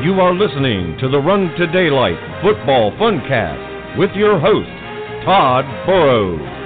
You are listening to the Run to Daylight Football Funcast with your host, Todd Burrows.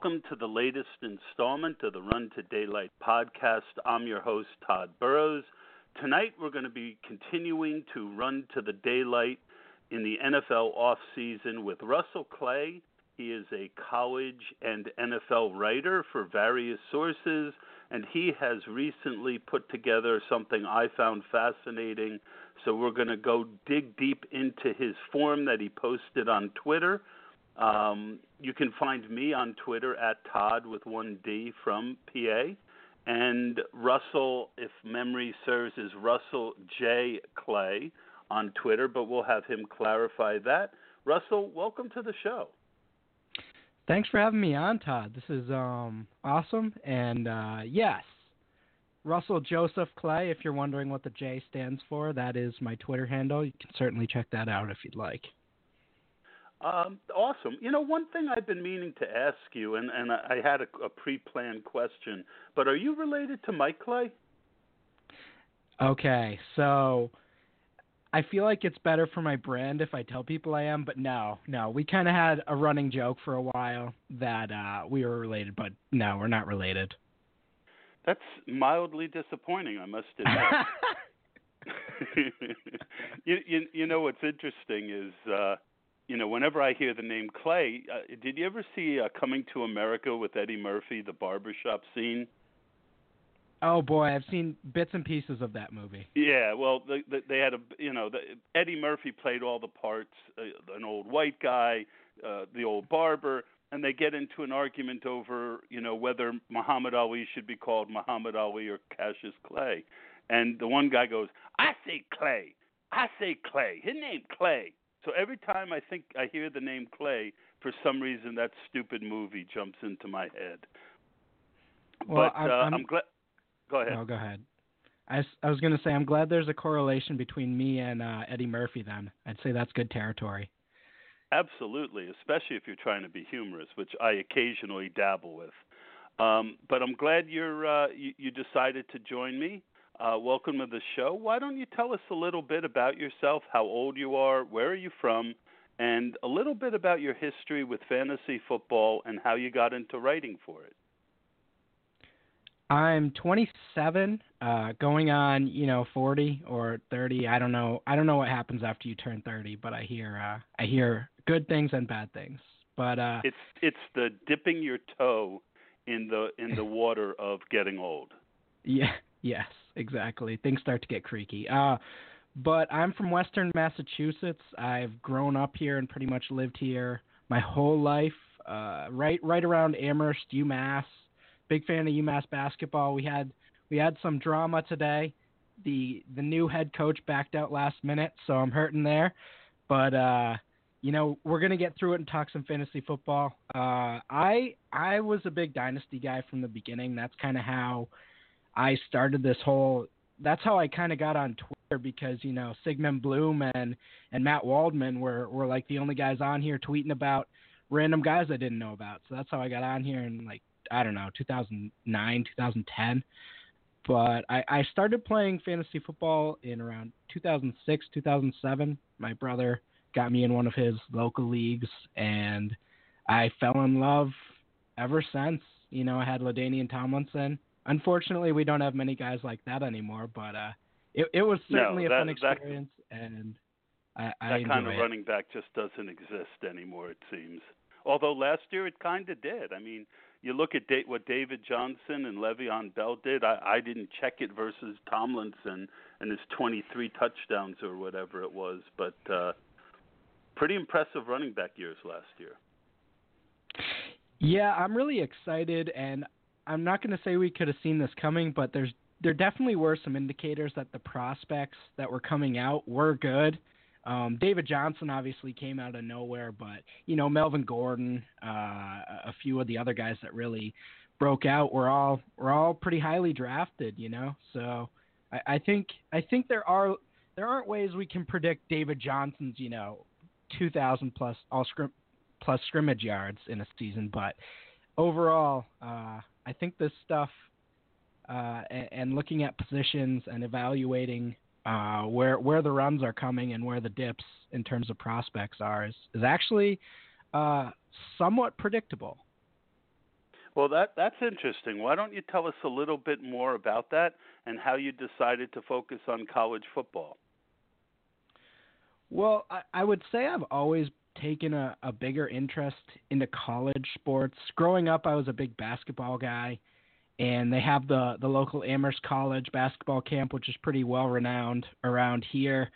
Welcome to the latest installment of the Run to Daylight podcast. I'm your host, Todd Burrows. Tonight we're going to be continuing to run to the daylight in the NFL offseason with Russell Clay. He is a college and NFL writer for various sources, and he has recently put together something I found fascinating. So we're going to go dig deep into his form that he posted on Twitter. Um, you can find me on Twitter at Todd with one D from PA. And Russell, if memory serves, is Russell J. Clay on Twitter, but we'll have him clarify that. Russell, welcome to the show. Thanks for having me on, Todd. This is um, awesome. And uh, yes, Russell Joseph Clay, if you're wondering what the J stands for, that is my Twitter handle. You can certainly check that out if you'd like. Um, awesome. You know, one thing I've been meaning to ask you, and, and I had a, a pre planned question, but are you related to Mike Clay? Okay, so I feel like it's better for my brand if I tell people I am, but no, no. We kind of had a running joke for a while that uh, we were related, but no, we're not related. That's mildly disappointing, I must admit. you, you you know what's interesting is uh you know whenever I hear the name Clay, uh, did you ever see uh, Coming to America with Eddie Murphy, the barbershop scene? Oh boy, I've seen bits and pieces of that movie. Yeah, well, the, the, they had a you know the, Eddie Murphy played all the parts, uh, an old white guy, uh, the old barber, and they get into an argument over you know whether Muhammad Ali should be called Muhammad Ali or Cassius Clay, and the one guy goes, "I say Clay, I say Clay, his name Clay." So every time I think I hear the name Clay, for some reason that stupid movie jumps into my head. Well, but I'm- uh, I'm- I'm glad. Go ahead. No, go ahead. I, I was going to say I'm glad there's a correlation between me and uh, Eddie Murphy. Then I'd say that's good territory. Absolutely, especially if you're trying to be humorous, which I occasionally dabble with. Um, but I'm glad you're uh, you, you decided to join me. Uh, welcome to the show. Why don't you tell us a little bit about yourself, how old you are, where are you from, and a little bit about your history with fantasy football and how you got into writing for it. I'm 27, uh, going on you know 40 or 30. I don't know. I don't know what happens after you turn 30, but I hear uh, I hear good things and bad things. But uh, It's it's the dipping your toe in the in the water of getting old. Yeah, yes, exactly. Things start to get creaky. Uh, but I'm from Western Massachusetts. I've grown up here and pretty much lived here my whole life. Uh, right, right around Amherst, UMass. Big fan of UMass basketball. We had we had some drama today. The the new head coach backed out last minute, so I'm hurting there. But uh, you know, we're gonna get through it and talk some fantasy football. Uh, I I was a big dynasty guy from the beginning. That's kind of how I started this whole. That's how I kind of got on Twitter because you know Sigmund Bloom and and Matt Waldman were were like the only guys on here tweeting about random guys I didn't know about. So that's how I got on here in like I don't know 2009 2010. but I, I started playing fantasy football in around 2006, 2007. My brother got me in one of his local leagues, and I fell in love ever since. You know, I had LaDainian Tomlinson. Unfortunately, we don't have many guys like that anymore, but uh, it, it was certainly No, a fun that- that- experience, and I, I that kind of it. running back just doesn't exist anymore. It seems. Although last year it kind of did. I mean, you look at what David Johnson and Le'Veon Bell did. I, I didn't check it versus Tomlinson and his 23 touchdowns or whatever it was, but uh, pretty impressive running back years last year. Yeah, I'm really excited, and I'm not going to say we could have seen this coming, but there's there definitely were some indicators that the prospects that were coming out were good. Um, David Johnson obviously came out of nowhere, but you know Melvin Gordon, uh, a few of the other guys that really broke out were all were all pretty highly drafted. You know, so I, I think I think there are there aren't ways we can predict David Johnson's you know 2,000 plus all scrim plus scrimmage yards in a season, but overall, uh, I think this stuff uh, and, and looking at positions and evaluating uh, where where the runs are coming and where the dips in terms of prospects are is, is actually uh, somewhat predictable. Well, that that's interesting. Why don't you tell us a little bit more about that and how you decided to focus on college football? Well, I, I would say I've always taken a, a bigger interest into college sports. Growing up, I was a big basketball guy, and they have the the local Amherst College basketball camp, which is pretty well renowned around here.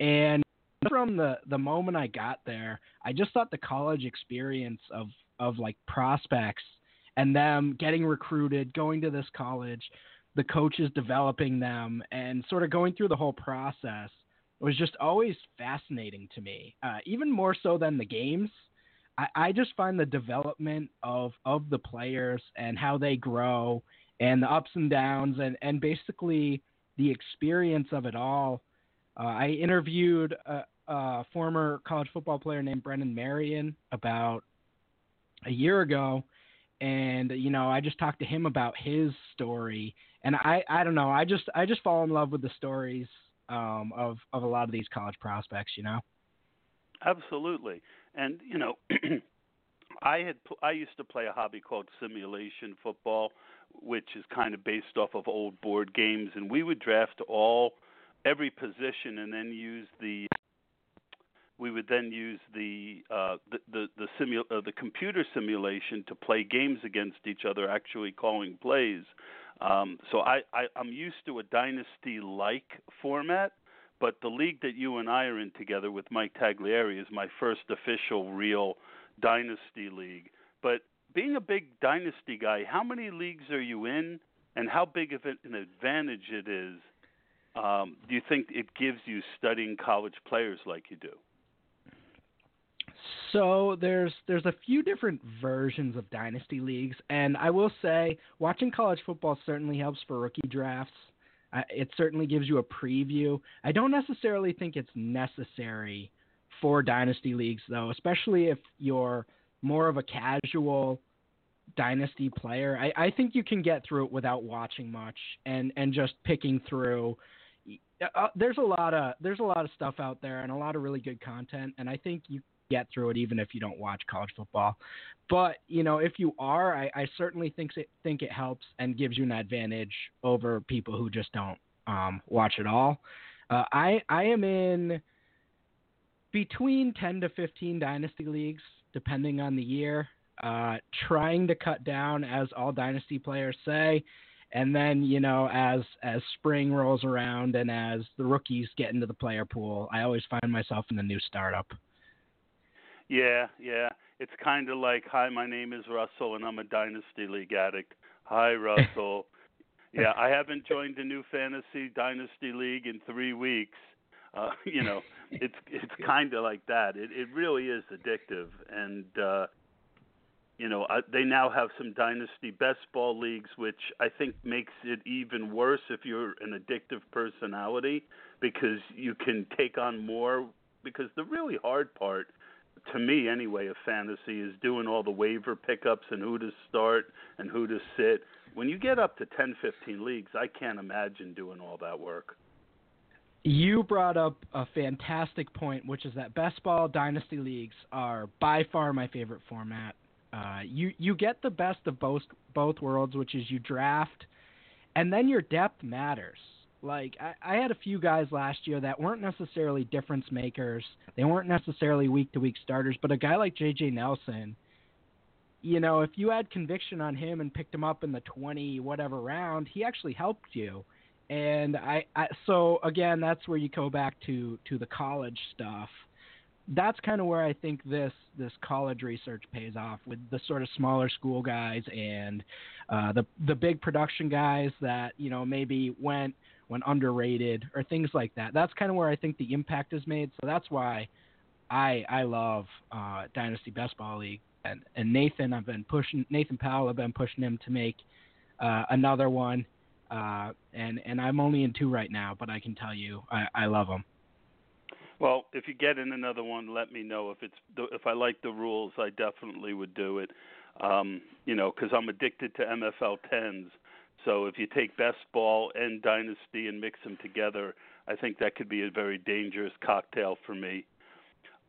And from the the moment I got there, I just thought the college experience of of like prospects and them getting recruited, going to this college, the coaches developing them, and sort of going through the whole process was just always fascinating to me, uh, even more so than the games. I, I just find the development of of the players and how they grow and the ups and downs and and basically the experience of it all. Uh, I interviewed a, a former college football player named Brendan Marion about a year ago, and you know I just talked to him about his story, and I I don't know I just I just fall in love with the stories um, of of a lot of these college prospects, you know. Absolutely, and you know, I had I used to play a hobby called simulation football, which is kind of based off of old board games, and we would draft all every position and then use the we would then use the uh, the the the, simu- uh, the computer simulation to play games against each other, actually calling plays. Um, so I, I I'm used to a dynasty like format, but the league that you and I are in together with Mike Taglieri is my first official real dynasty league. But being a big dynasty guy, how many leagues are you in, and how big of an advantage it is? Um, do you think it gives you studying college players like you do? So there's there's a few different versions of dynasty leagues, and I will say watching college football certainly helps for rookie drafts. Uh, it certainly gives you a preview. I don't necessarily think it's necessary for dynasty leagues though, especially if you're more of a casual dynasty player. I, I think you can get through it without watching much and and just picking through. Uh, there's a lot of there's a lot of stuff out there and a lot of really good content, and I think you get through it even if you don't watch college football. But you know, if you are, I, I certainly think it think it helps and gives you an advantage over people who just don't um, watch it all. Uh, I I am in between ten to fifteen dynasty leagues, depending on the year. Uh, trying to cut down, as all dynasty players say. And then, you know, as as spring rolls around and as the rookies get into the player pool, I always find myself in a new startup. Yeah, yeah. It's kind of like, hi, my name is Russell, and I'm a dynasty league addict. Hi, Russell. yeah, I haven't joined a new fantasy dynasty league in three weeks. Uh, you know, it's it's kind of like that. It it really is addictive, and uh, you know I, they now have some dynasty best ball leagues, which I think makes it even worse if you're an addictive personality because you can take on more. Because the really hard part to me anyway of fantasy is doing all the waiver pickups and who to start and who to sit when you get up to 10, 15 leagues, I can't imagine doing all that work. You brought up a fantastic point, which is that best ball dynasty leagues are by far my favorite format. Uh, you you get the best of both both worlds, which is you draft, and then your depth matters. Like I, I had a few guys last year that weren't necessarily difference makers. They weren't necessarily week to week starters, but a guy like J.J. Nelson, you know, if you had conviction on him and picked him up in the twenty whatever round, he actually helped you. And I, I so again, that's where you go back to to the college stuff. That's kind of where I think this this college research pays off with the sort of smaller school guys and uh, the the big production guys that you know maybe went when underrated or things like that. That's kind of where I think the impact is made. So that's why I I love uh, Dynasty Best Ball League and and Nathan I've been pushing Nathan Powell I've been pushing him to make uh, another one. Uh, and and I'm only in two right now, but I can tell you I, I love them. Well, if you get in another one, let me know. If it's the, if I like the rules, I definitely would do it. Um, you know, because I'm addicted to MFL tens. So if you take best ball and dynasty and mix them together, I think that could be a very dangerous cocktail for me.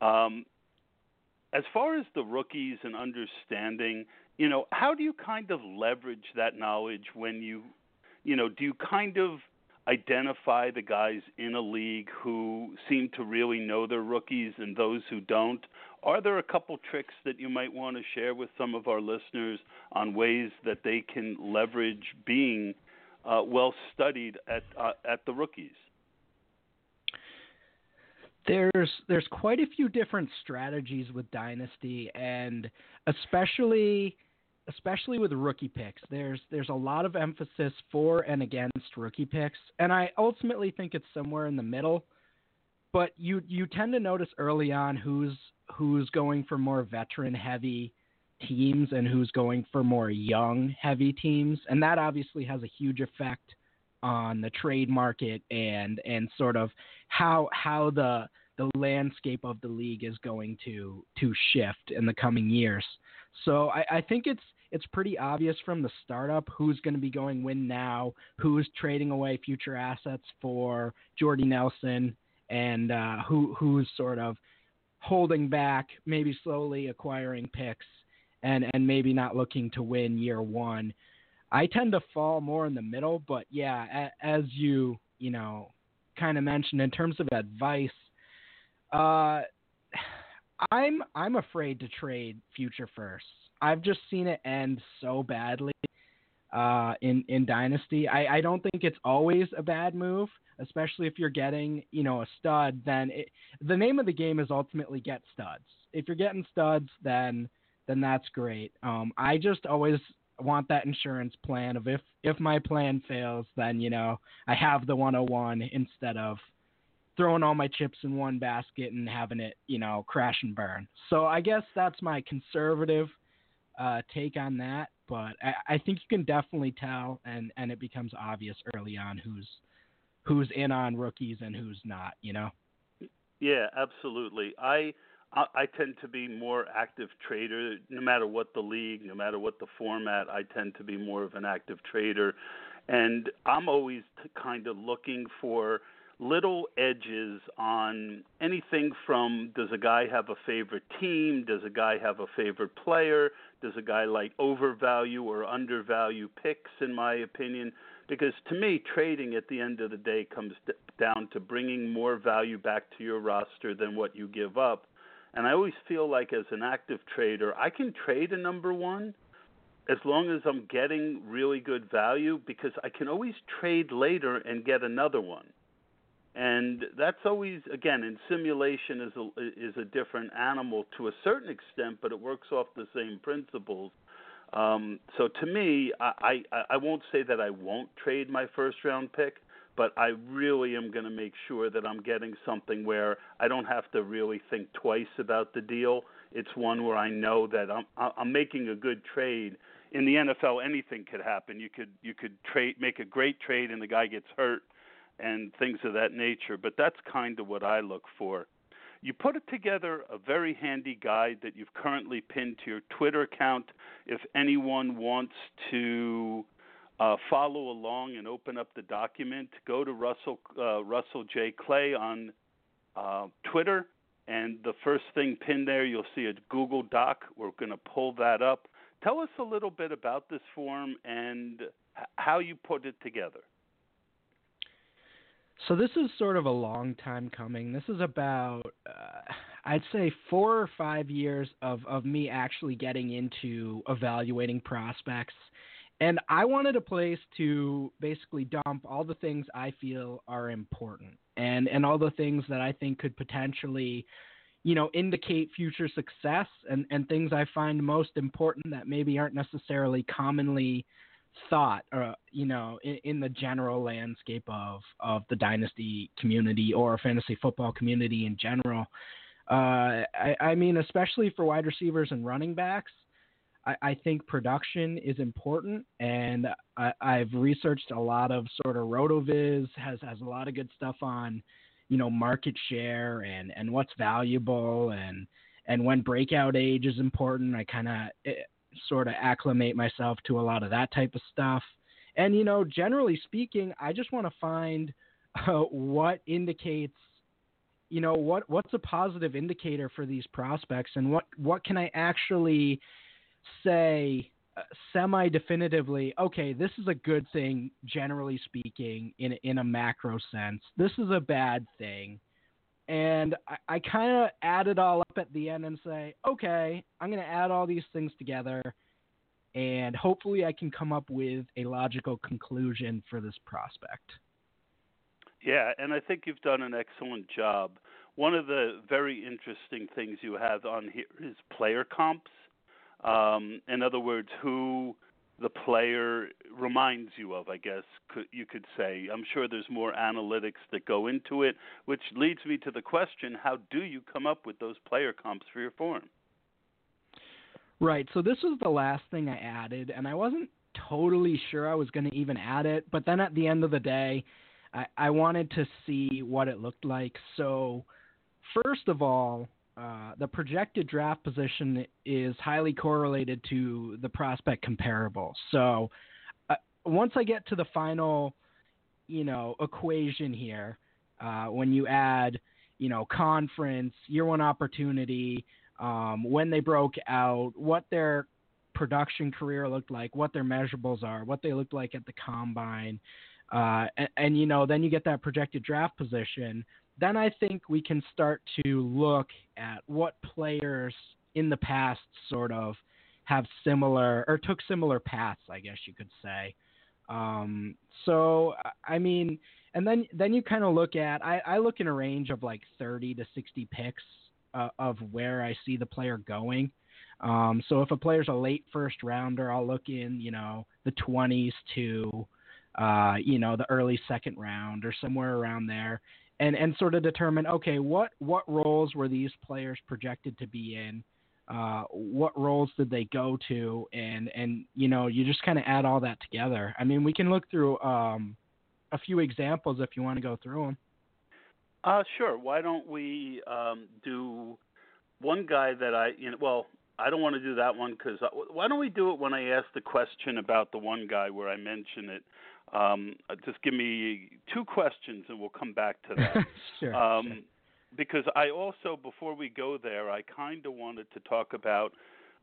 Um, as far as the rookies and understanding, you know, how do you kind of leverage that knowledge when you, you know, do you kind of identify the guys in a league who seem to really know their rookies and those who don't? Are there a couple tricks that you might want to share with some of our listeners on ways that they can leverage being uh, well studied at uh, at the rookies? There's there's quite a few different strategies with dynasty, and especially especially with rookie picks. There's there's a lot of emphasis for and against rookie picks, and I ultimately think it's somewhere in the middle. But you you tend to notice early on who's who's going for more veteran heavy teams and who's going for more young heavy teams, and that obviously has a huge effect on the trade market and and sort of how how the the landscape of the league is going to to shift in the coming years. So I, I think it's it's pretty obvious from the startup who's going to be going win now, who's trading away future assets for Jordy Nelson, and uh, who who's sort of holding back, maybe slowly acquiring picks, and and maybe not looking to win year one. I tend to fall more in the middle, but yeah, as you you know kind of mentioned in terms of advice, uh, I'm I'm afraid to trade future firsts. I've just seen it end so badly uh, in in Dynasty. I, I don't think it's always a bad move, especially if you're getting you know a stud. Then it, the name of the game is ultimately get studs. If you're getting studs, then then that's great. Um, I just always want that insurance plan of if if my plan fails, then you know I have the 101 instead of throwing all my chips in one basket and having it you know crash and burn. So I guess that's my conservative uh, take on that, but I, I think you can definitely tell, and and it becomes obvious early on who's who's in on rookies and who's not. You know. Yeah, absolutely. I I tend to be more active trader, no matter what the league, no matter what the format. I tend to be more of an active trader, and I'm always kind of looking for little edges on anything from does a guy have a favorite team? Does a guy have a favorite player? Does a guy like overvalue or undervalue picks, in my opinion? Because to me, trading at the end of the day comes down to bringing more value back to your roster than what you give up. And I always feel like as an active trader, I can trade a number one as long as I'm getting really good value because I can always trade later and get another one and that's always again in simulation is a is a different animal to a certain extent, but it works off the same principles. Um, so to me, I, I I won't say that I won't trade my first round pick, but I really am going to make sure that I'm getting something where I don't have to really think twice about the deal. It's one where I know that I'm I'm making a good trade. In the NFL, anything could happen. You could you could trade make a great trade and the guy gets hurt and things of that nature. But that's kind of what I look for. You put it together a very handy guide that you've currently pinned to your Twitter account. If anyone wants to uh, follow along and open up the document, go to Russell uh, Russell J Clay on uh, Twitter, and the first thing pinned there, you'll see a Google Doc. We're going to pull that up. Tell us a little bit about this form and how you put it together. So this is sort of a long time coming. This is about, uh, I'd say, four or five years of of me actually getting into evaluating prospects, and I wanted a place to basically dump all the things I feel are important, and and all the things that I think could potentially, you know, indicate future success, and and things I find most important that maybe aren't necessarily commonly thought, uh, you know, in, in, the general landscape of of the dynasty community or fantasy football community in general. Uh, I, I, mean, especially for wide receivers and running backs, I, I think production is important, and I, have researched a lot of sort of RotoViz has has a lot of good stuff on, you know, market share and and what's valuable and and when breakout age is important. I kind of sort of acclimate myself to a lot of that type of stuff. And you know, generally speaking, I just want to find uh, what indicates you know what what's a positive indicator for these prospects and what what can I actually say uh, semi definitively okay this is a good thing generally speaking in in a macro sense this is a bad thing and I, I kind of add it all up at the end and say, okay, I'm going to add all these things together, and hopefully I can come up with a logical conclusion for this prospect. Yeah, and I think you've done an excellent job. One of the very interesting things you have on here is player comps. Um, in other words, who the player reminds you of, I guess you could say. I'm sure there's more analytics that go into it, which leads me to the question how do you come up with those player comps for your form? Right. So this was the last thing I added, and I wasn't totally sure I was going to even add it, but then at the end of the day, I, I wanted to see what it looked like. So, first of all, uh, the projected draft position is highly correlated to the prospect comparable. So uh, once I get to the final, you know, equation here, uh, when you add, you know, conference, year one opportunity, um, when they broke out, what their production career looked like, what their measurables are, what they looked like at the combine, uh, and, and you know, then you get that projected draft position then I think we can start to look at what players in the past sort of have similar or took similar paths, I guess you could say. Um, so I mean, and then then you kind of look at I, I look in a range of like 30 to 60 picks uh, of where I see the player going. Um, so if a player's a late first rounder, I'll look in you know the 20s to uh, you know the early second round or somewhere around there and and sort of determine okay what what roles were these players projected to be in? Uh, what roles did they go to? And and you know you just kind of add all that together. I mean we can look through um, a few examples if you want to go through them uh sure. Why don't we um, do one guy that i you know well i don't want to do that one because why don't we do it when i ask the question about the one guy where i mention it um, uh, just give me two questions and we'll come back to that. sure, um, sure. Because I also, before we go there, I kind of wanted to talk about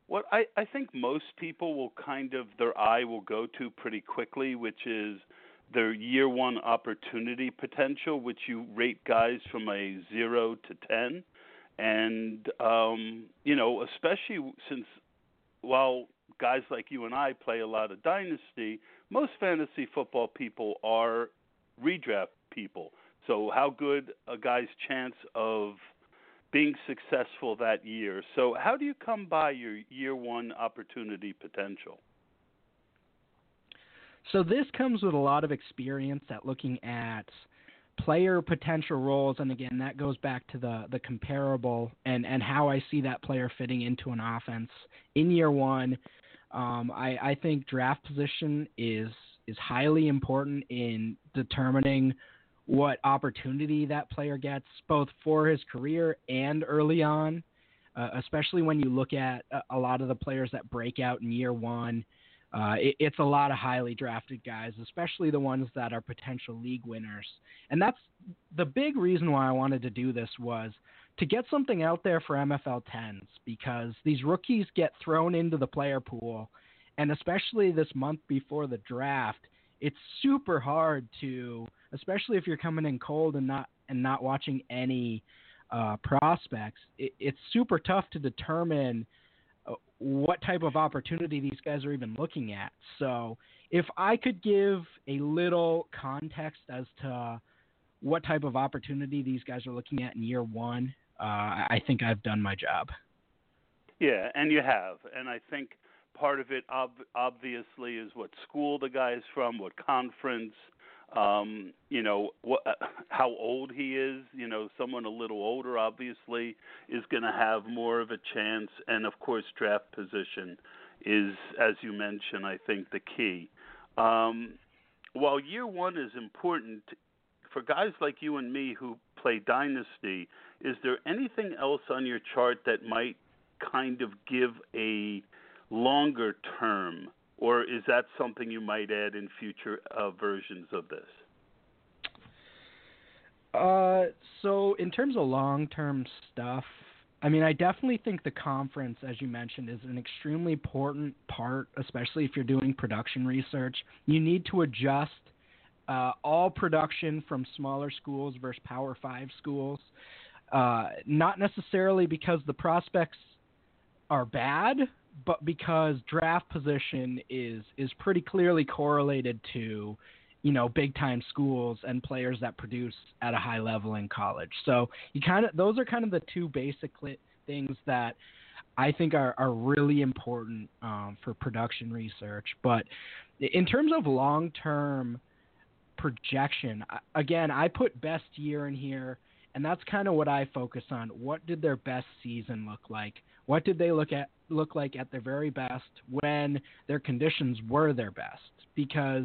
what I, I think most people will kind of, their eye will go to pretty quickly, which is their year one opportunity potential, which you rate guys from a zero to 10. And, um, you know, especially since while guys like you and I play a lot of Dynasty, most fantasy football people are redraft people. So, how good a guy's chance of being successful that year? So, how do you come by your year one opportunity potential? So, this comes with a lot of experience at looking at player potential roles and again that goes back to the the comparable and and how I see that player fitting into an offense in year 1 um, I, I think draft position is is highly important in determining what opportunity that player gets, both for his career and early on. Uh, especially when you look at a, lot of the players that break out in year one. uh, it, it's a lot of highly drafted guys, especially the ones that are potential league winners. And that's the big reason why I wanted to do this was to get something out there for MFL 10s because these rookies get thrown into the player pool, and especially this month before the draft, it's super hard to, especially if you're coming in cold and not and not watching any uh, prospects. It, it's super tough to determine uh, what type of opportunity these guys are even looking at. So, if I could give a little context as to what type of opportunity these guys are looking at in year one, uh, I think I've done my job. Yeah, and you have, and I think part of it ob- obviously is what school the guy is from, what conference, um, you know, what, uh, how old he is. You know, someone a little older obviously is going to have more of a chance, and of course, draft position is, as you mentioned, I think the key. Um, while year one is important for guys like you and me who play Dynasty, is there anything else on your chart that might kind of give a longer term, or is that something you might add in future uh, versions of this? Uh, so in terms of long-term stuff, I mean, I definitely think the conference, as you mentioned, is an extremely important part, especially if you're doing production research. You need to adjust uh, all production from smaller schools versus Power Five schools. Uh, not necessarily because the prospects are bad, but because draft position is is pretty clearly correlated to you know big time schools and players that produce at a high level in college. So you kind of those are kind of the two basic things that I think are are really important um, for production research. But in terms of long term projection, again, I put best year in here and that's kind of what I focus on. What did their best season look like? What did they look at look like at their very best when their conditions were their best? Because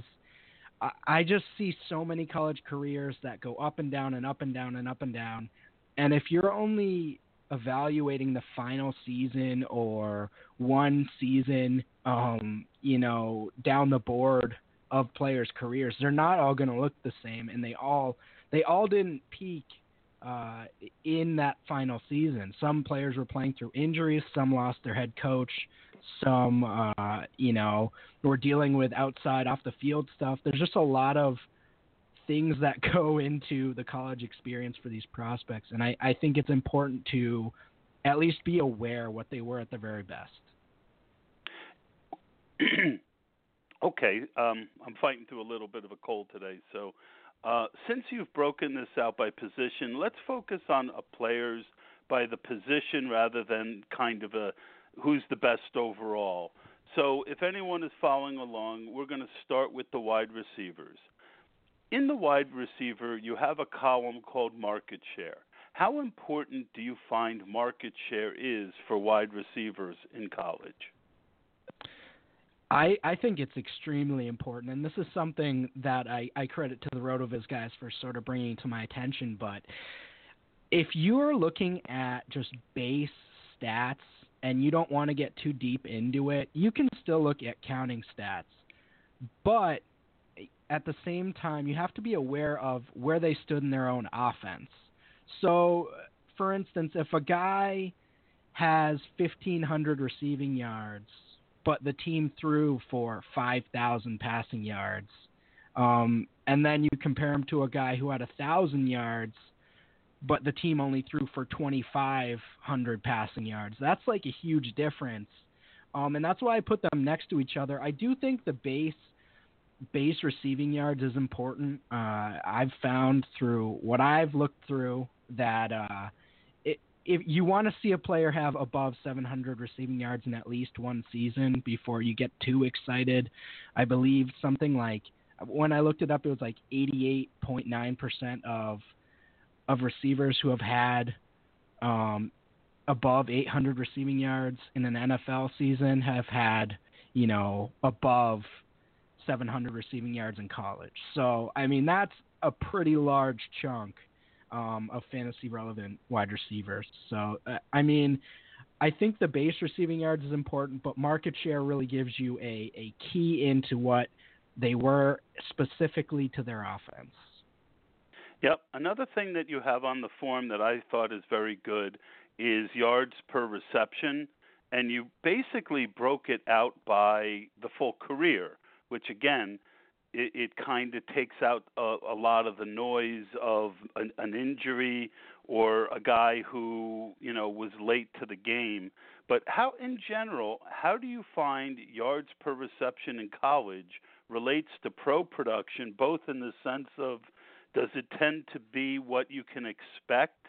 I, just see so many college careers that go up and down and up and down and up and down. And if you're only evaluating the final season or one season, um, you know, down the board of players' careers, they're not all going to look the same, and they all they all didn't peak uh, in that final season. Some players were playing through injuries, some lost their head coach, some, uh, you know, were dealing with outside off the field stuff. There's just a lot of things that go into the college experience for these prospects, and I, I think it's important to at least be aware what they were at their very best. okay, um, I'm fighting through a little bit of a cold today, so uh, since you've broken this out by position, let's focus on players by the position rather than kind of a who's the best overall. So, if anyone is following along, we're going to start with the wide receivers. In the wide receiver, you have a column called market share. How important do you find market share is for wide receivers in college? I, I think it's extremely important, and this is something that I, I credit to the RotoViz guys for sort of bringing to my attention. But if you're looking at just base stats and you don't want to get too deep into it, you can still look at counting stats. But at the same time, you have to be aware of where they stood in their own offense. So, for instance, if a guy has 1,500 receiving yards – but the team threw for 5,000 passing yards. Um, and then you compare him to a guy who had a thousand yards, but the team only threw for 2,500 passing yards. That's like a huge difference. Um, and that's why I put them next to each other. I do think the base base receiving yards is important. Uh, I've found through what I've looked through that uh, if you want to see a player have above 700 receiving yards in at least one season before you get too excited, I believe something like when I looked it up, it was like 88.9% of of receivers who have had um, above 800 receiving yards in an NFL season have had, you know, above 700 receiving yards in college. So, I mean, that's a pretty large chunk um, of fantasy relevant wide receivers. So, uh, I mean, I think the base receiving yards is important, but market share really gives you a, a key into what they were specifically to their offense. Yep. Another thing that you have on the form that I thought is very good is yards per reception, and you basically broke it out by the full career, which again, it, it kind of takes out a, a lot of the noise of an, an injury or a guy who you know was late to the game. But how, in general, how do you find yards per reception in college relates to pro production, both in the sense of does it tend to be what you can expect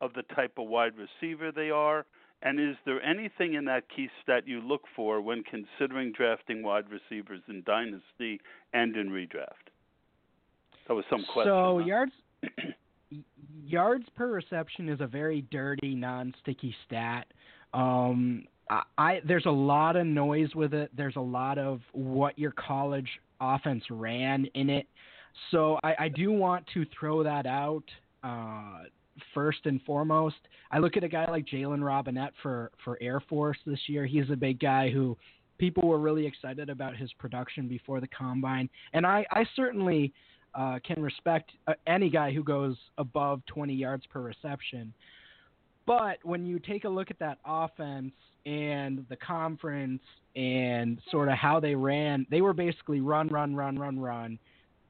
of the type of wide receiver they are? And is there anything in that key stat you look for when considering drafting wide receivers in dynasty and in redraft? That was some question. So huh? yards yards per reception is a very dirty, non-sticky stat. Um, I, I there's a lot of noise with it. There's a lot of what your college offense ran in it. So I, I do want to throw that out uh, first and foremost. I look at a guy like Jalen Robinette for for Air Force this year. He's a big guy who people were really excited about his production before the combine, and I I certainly uh, can respect uh, any guy who goes above 20 yards per reception. But when you take a look at that offense and the conference and sort of how they ran, they were basically run, run, run, run, run,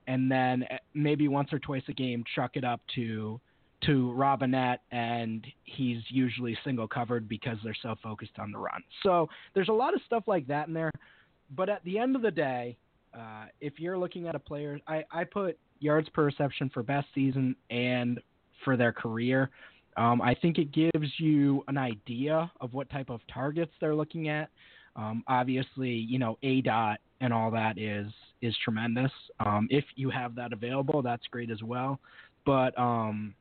and then uh, maybe once or twice a game chuck it up to to Robinette, and he's usually single covered because they're so focused on the run. So there's a lot of stuff like that in there. But at the end of the day, uh, if you're looking at a player, I, I put yards per reception for best season and for their career. Um, I think it gives you an idea of what type of targets they're looking at. Um, obviously, you know, aDOT and all that is is tremendous. Um, if you have that available, that's great as well. But um,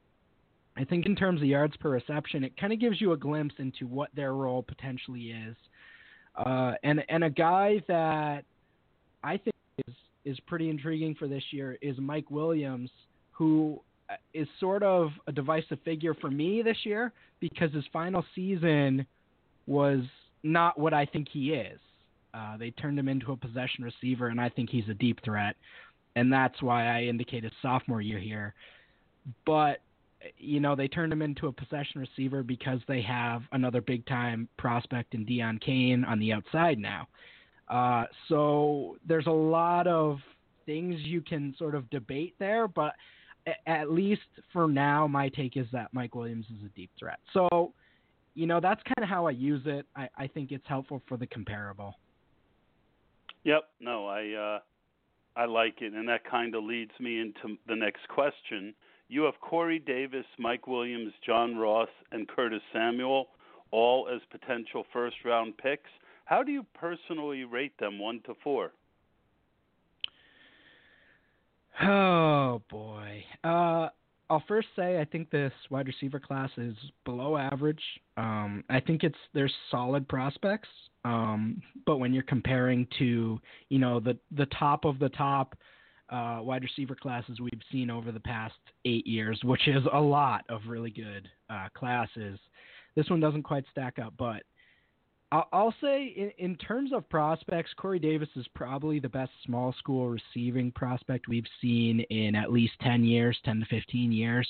I think in terms of yards per reception, it kind of gives you a glimpse into what their role potentially is. Uh, and and a guy that I think is is pretty intriguing for this year is Mike Williams, who uh, sort of a divisive figure for me this year because his final season was not what I think he is. Uh, they turned him into a possession receiver, and I think he's a deep threat, and that's why I indicated sophomore year here. But you know, they turned him into a possession receiver because they have another big time prospect in Deon Cain on the outside now. Uh, so there's a lot of things you can sort of debate there, but at least for now, my take is that Mike Williams is a deep threat. So, you know, that's kind of how I use it. I, I think it's helpful for the comparable. Yep. No, I uh, I like it, and that kind of leads me into the next question. You have Corey Davis, Mike Williams, John Ross, and Curtis Samuel, all as potential first round picks. How do you personally rate them one to four? Oh boy. Uh, I'll first say I think this wide receiver class is below average. Um, I think it's there's solid prospects, um, but when you're comparing to you know the the top of the top uh, wide receiver classes we've seen over the past eight years, which is a lot of really good uh, classes, this one doesn't quite stack up. But I'll say, in, in, terms of prospects, Corey Davis is probably the best small school receiving prospect we've seen in at least 10 years, 10 to 15 years.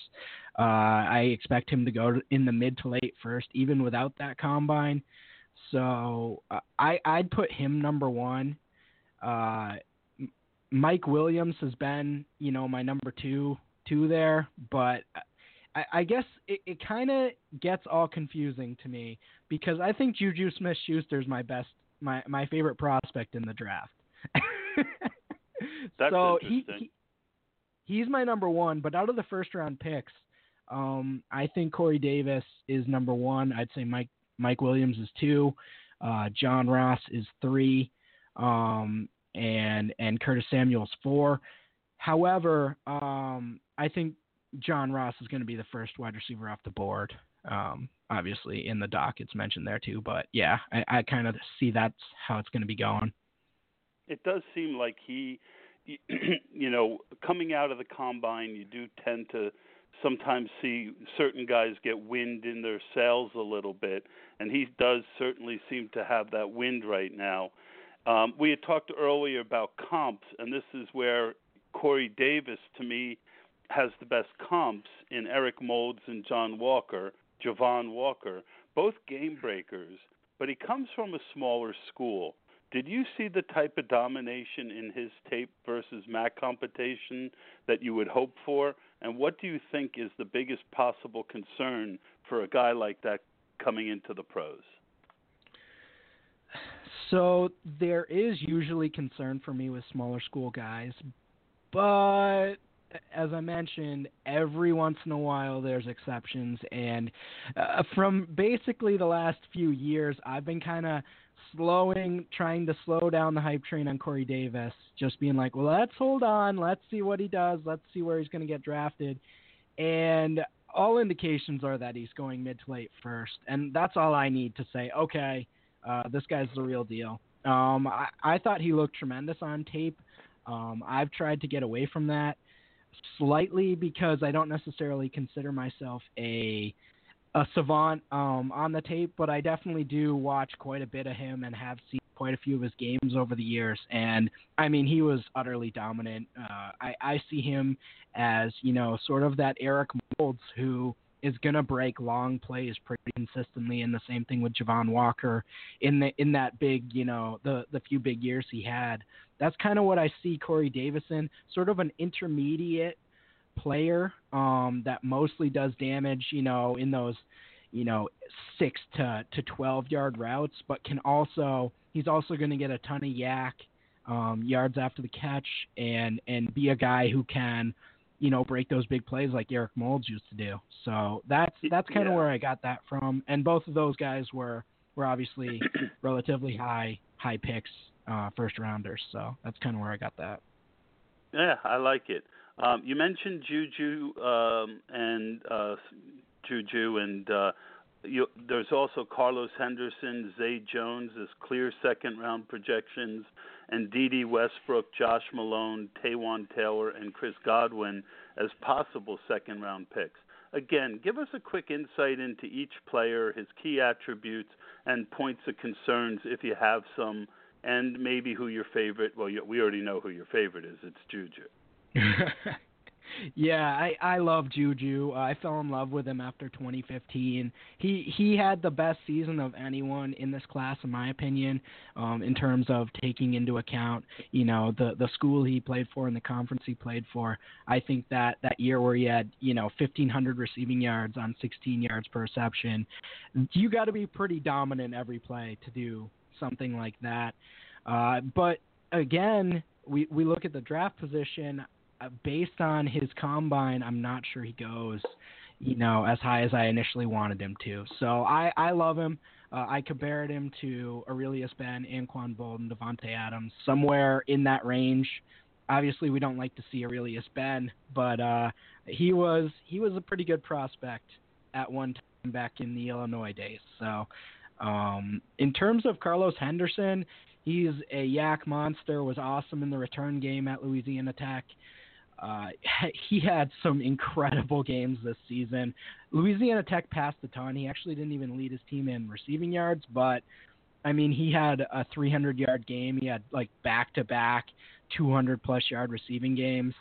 Uh, I expect him to go in the mid to late first, even without that combine. So uh, I, I'd put him number one. Uh, Mike Williams has been, you know, my number two, two there, but I, I guess it, it kind of gets all confusing to me because I think JuJu Smith-Schuster is my best, my my favorite prospect in the draft. That's so. He, he, he's my number one, but out of the first round picks, um, I think Corey Davis is number one. I'd say Mike Mike Williams is two, uh, John Ross is three, um, and and Curtis Samuel's four. However, um, I think John Ross is going to be the first wide receiver off the board. Um, obviously, in the doc, it's mentioned there too. But yeah, I, I kind of see that's how it's going to be going. It does seem like he, you know, coming out of the combine, you do tend to sometimes see certain guys get wind in their sails a little bit, and he does certainly seem to have that wind right now. Um, we had talked earlier about comps, and this is where Corey Davis, to me, has the best comps in Eric Moulds and John Walker, Javon Walker, both game breakers, but he comes from a smaller school. Did you see the type of domination in his tape versus MAC competition that you would hope for? And what do you think is the biggest possible concern for a guy like that coming into the pros? So there is usually concern for me with smaller school guys, but as I mentioned, every once in a while there's exceptions, and uh, from basically the last few years, I've been kind of slowing, trying to slow down the hype train on Corey Davis, just being like, well, let's hold on, let's see what he does, let's see where he's going to get drafted, and all indications are that he's going mid to late first, and that's all I need to say. Okay, uh, this guy's the real deal. Um, I, I thought he looked tremendous on tape. Um, I've tried to get away from that slightly because I don't necessarily consider myself a a savant um, on the tape, but I definitely do watch quite a bit of him and have seen quite a few of his games over the years. And I mean, he was utterly dominant. Uh, I, I see him as you know sort of that Eric Moulds who is going to break long plays pretty consistently, and the same thing with Javon Walker in the in that big, you know, the the few big years he had. That's kind of what I see Corey Davison, sort of an intermediate player um, that mostly does damage, you know, in those, you know, six to to twelve yard routes, but can also he's also going to get a ton of YAC um, yards after the catch and and be a guy who can you know, break those big plays like Eric Moulds used to do. So that's that's kind of Yeah. where I got that from. And both of those guys were were obviously relatively high high picks, uh, first rounders. So that's kind of where I got that. Yeah, I like it. Um, you mentioned Juju um, and uh, Juju, and uh, you, there's also Carlos Henderson, Zay Jones as clear second round projections, and Dede Westbrook, Josh Malone, Taywan Taylor, and Chris Godwin as possible second round picks. Again, give us a quick insight into each player, his key attributes, and points of concerns if you have some, and maybe who your favorite. Well, you, we already know who your favorite is. It's Juju. yeah, I I love Juju. Uh, I fell in love with him after 2015. He he had the best season of anyone in this class, in my opinion, um, in terms of taking into account you know the the school he played for and the conference he played for. I think that that year where he had you know 1500 receiving yards on 16 yards per reception, you got to be pretty dominant every play to do something like that. Uh, but again, we we look at the draft position based on his combine, I'm not sure he goes, you know, as high as I initially wanted him to. So I, I love him. Uh, I compared him to Arrelious Benn, Anquan Boldin, Davante Adams, somewhere in that range. Obviously, we don't like to see Arrelious Benn, but uh, he was he was a pretty good prospect at one time back in the Illinois days. So, um, in terms of Carlos Henderson, he's a YAC monster. Was awesome in the return game at Louisiana Tech. Uh, he had some incredible games this season. Louisiana Tech passed a ton. He actually didn't even lead his team in receiving yards, but I mean, he had a 300 yard game. He had like back to back 200 plus yard receiving games,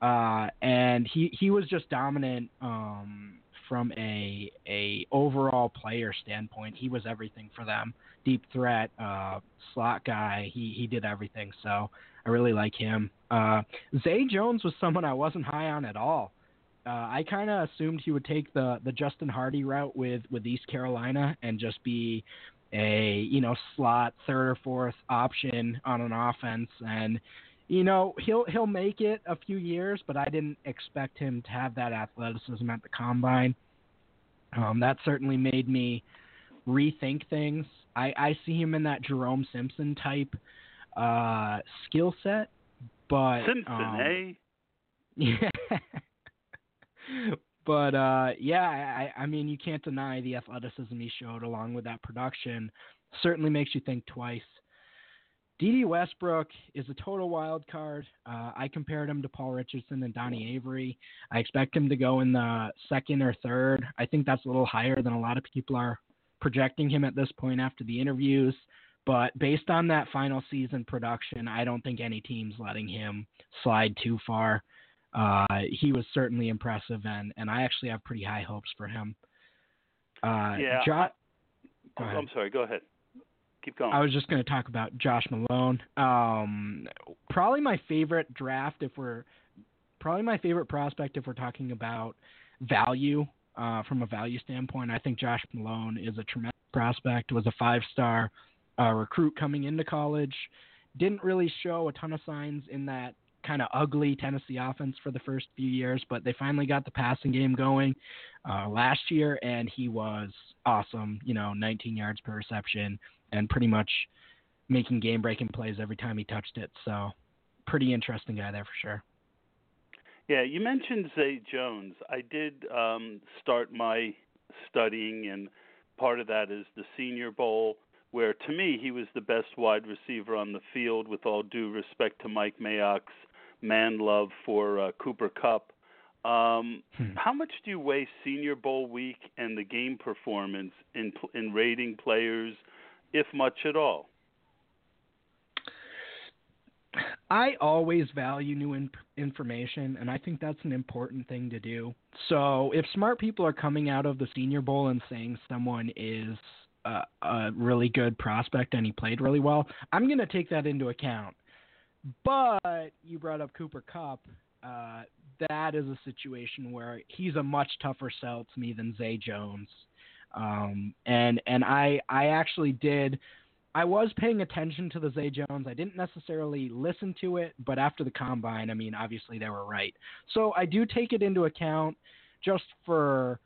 uh, and he he was just dominant um, from a a overall player standpoint. He was everything for them. Deep threat, uh, slot guy. He he did everything. So I really like him. Uh, Zay Jones was someone I wasn't high on at all. Uh, I kind of assumed he would take the the Justin Hardy route with with East Carolina and just be a you know slot third or fourth option on an offense and you know he'll he'll make it a few years but I didn't expect him to have that athleticism at the combine um, that certainly made me rethink things I, I see him in that Jerome Simpson type uh, skill set but Simpson, um, hey? yeah. but uh, yeah, I, I mean, you can't deny the athleticism he showed along with that production. Certainly makes you think twice. Dede Westbrook is a total wild card. Uh, I compared him to Paul Richardson and Donnie Avery. I expect him to go in the second or third. I think that's a little higher than a lot of people are projecting him at this point after the interviews. But based on that final season production, I don't think any team's letting him slide too far. Uh, he was certainly impressive, and, and I actually have pretty high hopes for him. Uh, Yeah, Jo- Go I'm sorry. Go ahead. Keep going. I was just going to talk about Josh Malone. Um, probably my favorite draft if we're probably my favorite prospect if we're talking about value uh, from a value standpoint. I think Josh Malone is a tremendous prospect. Was a five star uh, recruit coming into college. Didn't really show a ton of signs in that kind of ugly Tennessee offense for the first few years, but they finally got the passing game going uh, last year, and he was awesome. You know, 19 yards per reception, and pretty much making game breaking plays every time he touched it. So, pretty interesting guy there for sure. Yeah, you mentioned Zay Jones. I did um, start my studying, and part of that is the Senior Bowl, where to me he was the best wide receiver on the field. With all due respect to Mike Mayock's man love for uh, Cooper Kupp, um, Hmm. how much do you weigh Senior Bowl week and the game performance in in rating players, if much at all? I always value new in- information, and I think that's an important thing to do. So, if smart people are coming out of the Senior Bowl and saying someone is a, a really good prospect and he played really well, I'm going to take that into account. But you brought up Cooper Kupp. Uh, that is a situation where he's a much tougher sell to me than Zay Jones. Um, and and I I actually did I was paying attention to the Zay Jones. I didn't necessarily listen to it, but after the combine, I mean, obviously they were right. So I do take it into account just for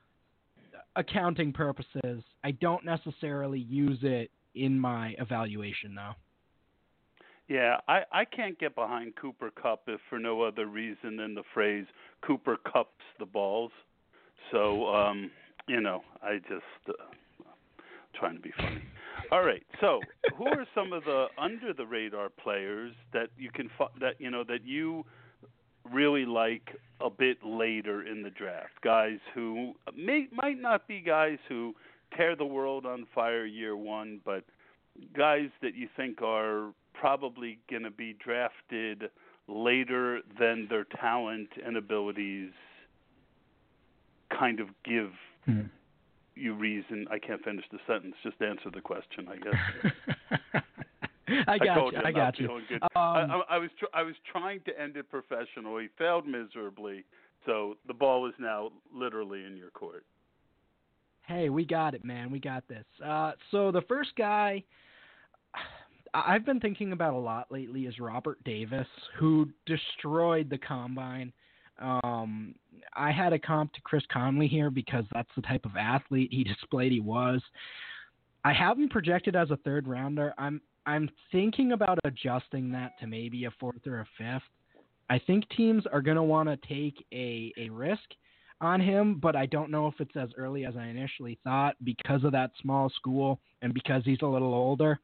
accounting purposes. I don't necessarily use it in my evaluation, though. Yeah, I I can't get behind Cooper Kupp if for no other reason than the phrase Cooper cups the balls. So um, you know, I just uh, trying to be funny. All right. So, who are some of the under the radar players that you can that you know that you really like a bit later in the draft? Guys who may might not be guys who tear the world on fire year 1, but guys that you think are probably going to be drafted later than their talent and abilities kind of give you reason. I can't finish the sentence. Just answer the question, I guess. I got told you. you I got you. Um, I, I, I was tr- I was trying to end it professionally, failed miserably. So the ball is now literally in your court. Hey, we got it, man. We got this. Uh, so the first guy I- I've been thinking about a lot lately is Robert Davis, who destroyed the combine. Um, I had a comp to Chris Conley here because that's the type of athlete he displayed he was. I have him projected as a third rounder. I'm I'm thinking about adjusting that to maybe a fourth or a fifth. I think teams are going to want to take a, a risk on him, but I don't know if it's as early as I initially thought because of that small school and because he's a little older.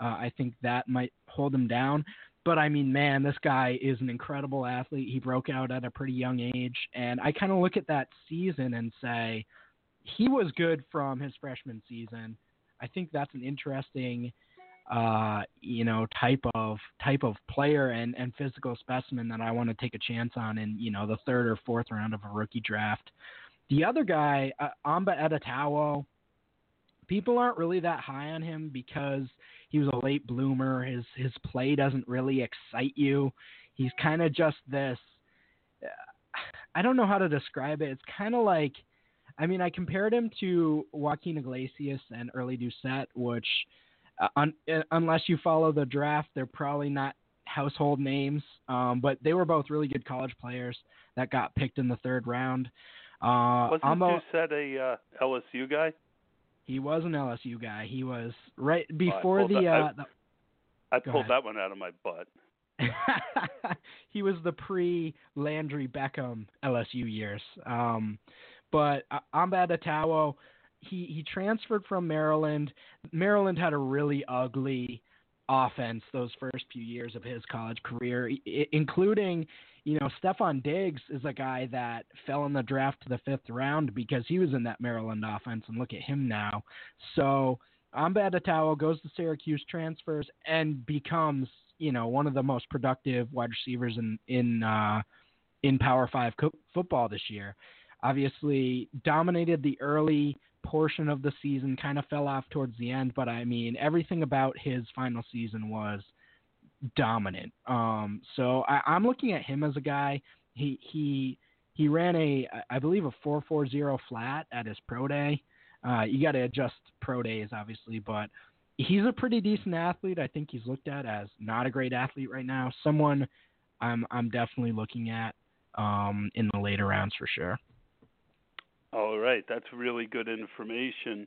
Uh, I think that might hold him down. But I mean, man, this guy is an incredible athlete. He broke out at a pretty young age, and I kind of look at that season and say he was good from his freshman season. I think that's an interesting uh, you know, type of type of player and, and physical specimen that I want to take a chance on in, you know, the third or fourth round of a rookie draft. The other guy, uh, Amba Etta-Tawo, people aren't really that high on him because he was a late bloomer. His his play doesn't really excite you. He's kind of just this. I don't know how to describe it. It's kind of like, I mean, I compared him to Juaquin Iglesias and Early Doucet, which uh, un, uh, unless you follow the draft, they're probably not household names. Um, but they were both really good college players that got picked in the third round. Uh, Wasn't Amba- Doucet a uh, LSU guy? He was an LSU guy. He was right before pulled the, that- uh, I Go pulled ahead. that one out of my butt. he was the pre Landry Beckham LSU years. Um, but uh, Amba Etta-Tawo, he he transferred from Maryland. Maryland had a really ugly offense those first few years of his college career, including, you know, Stefon Diggs is a guy that fell in the draft to the fifth round because he was in that Maryland offense, and look at him now. So Amba Etta-Tawo goes to Syracuse, transfers, and becomes, you know, one of the most productive wide receivers in in uh, in Power Five co- football this year. Obviously, dominated the early portion of the season, kind of fell off towards the end, but I mean, everything about his final season was dominant. Um, so I, I'm looking at him as a guy. He he he ran a I believe a 4.40 flat at his pro day. Uh, you got to adjust pro days, obviously, but he's a pretty decent athlete. I think he's looked at as not a great athlete right now. Someone I'm I'm definitely looking at um, in the later rounds for sure. All right, that's really good information.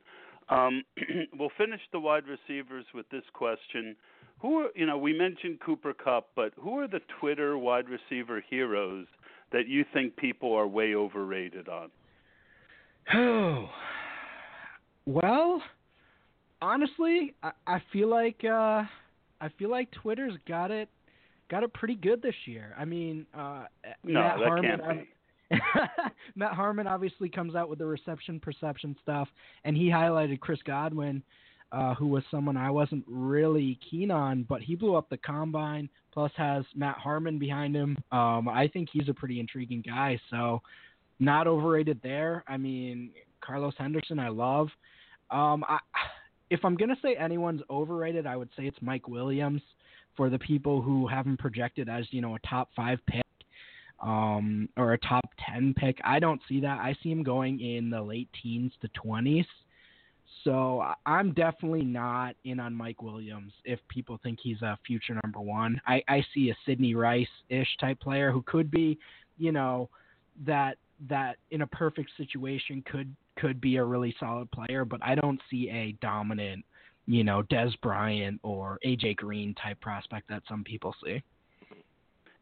Um, we'll finish the wide receivers with this question: Who are you know we mentioned Cooper Kupp, but who are the Twitter wide receiver heroes that you think people are way overrated on? Oh, well, honestly, I, I feel like uh, I feel like Twitter's got it got it pretty good this year. I mean, uh, No, Matt that Harmon. can't be. Matt Harmon obviously comes out with the reception perception stuff, and he highlighted Chris Godwin, uh, who was someone I wasn't really keen on, but he blew up the combine. Plus, has Matt Harmon behind him. Um, I think he's a pretty intriguing guy. So, not overrated there. I mean, Carlos Henderson, I love. Um, I, if I'm gonna say anyone's overrated, I would say it's Mike Williams. For the people who have him projected as you know a top five pick um, or a top 10 pick. I don't see that. I see him going in the late teens to 20s. So I'm definitely not in on Mike Williams if people think he's a future number one. I, I see a Sidney Rice ish type player who could be, you know, that that in a perfect situation could could be a really solid player, but I don't see a dominant, you know, Dez Bryant or AJ Green type prospect that some people see.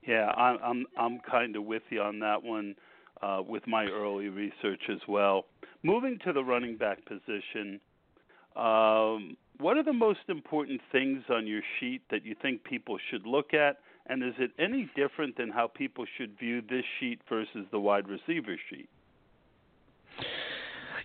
Yeah, I'm I'm I'm kind of with you on that one uh, with my early research as well. Moving to the running back position, um, what are the most important things on your sheet that you think people should look at, and is it any different than how people should view this sheet versus the wide receiver sheet?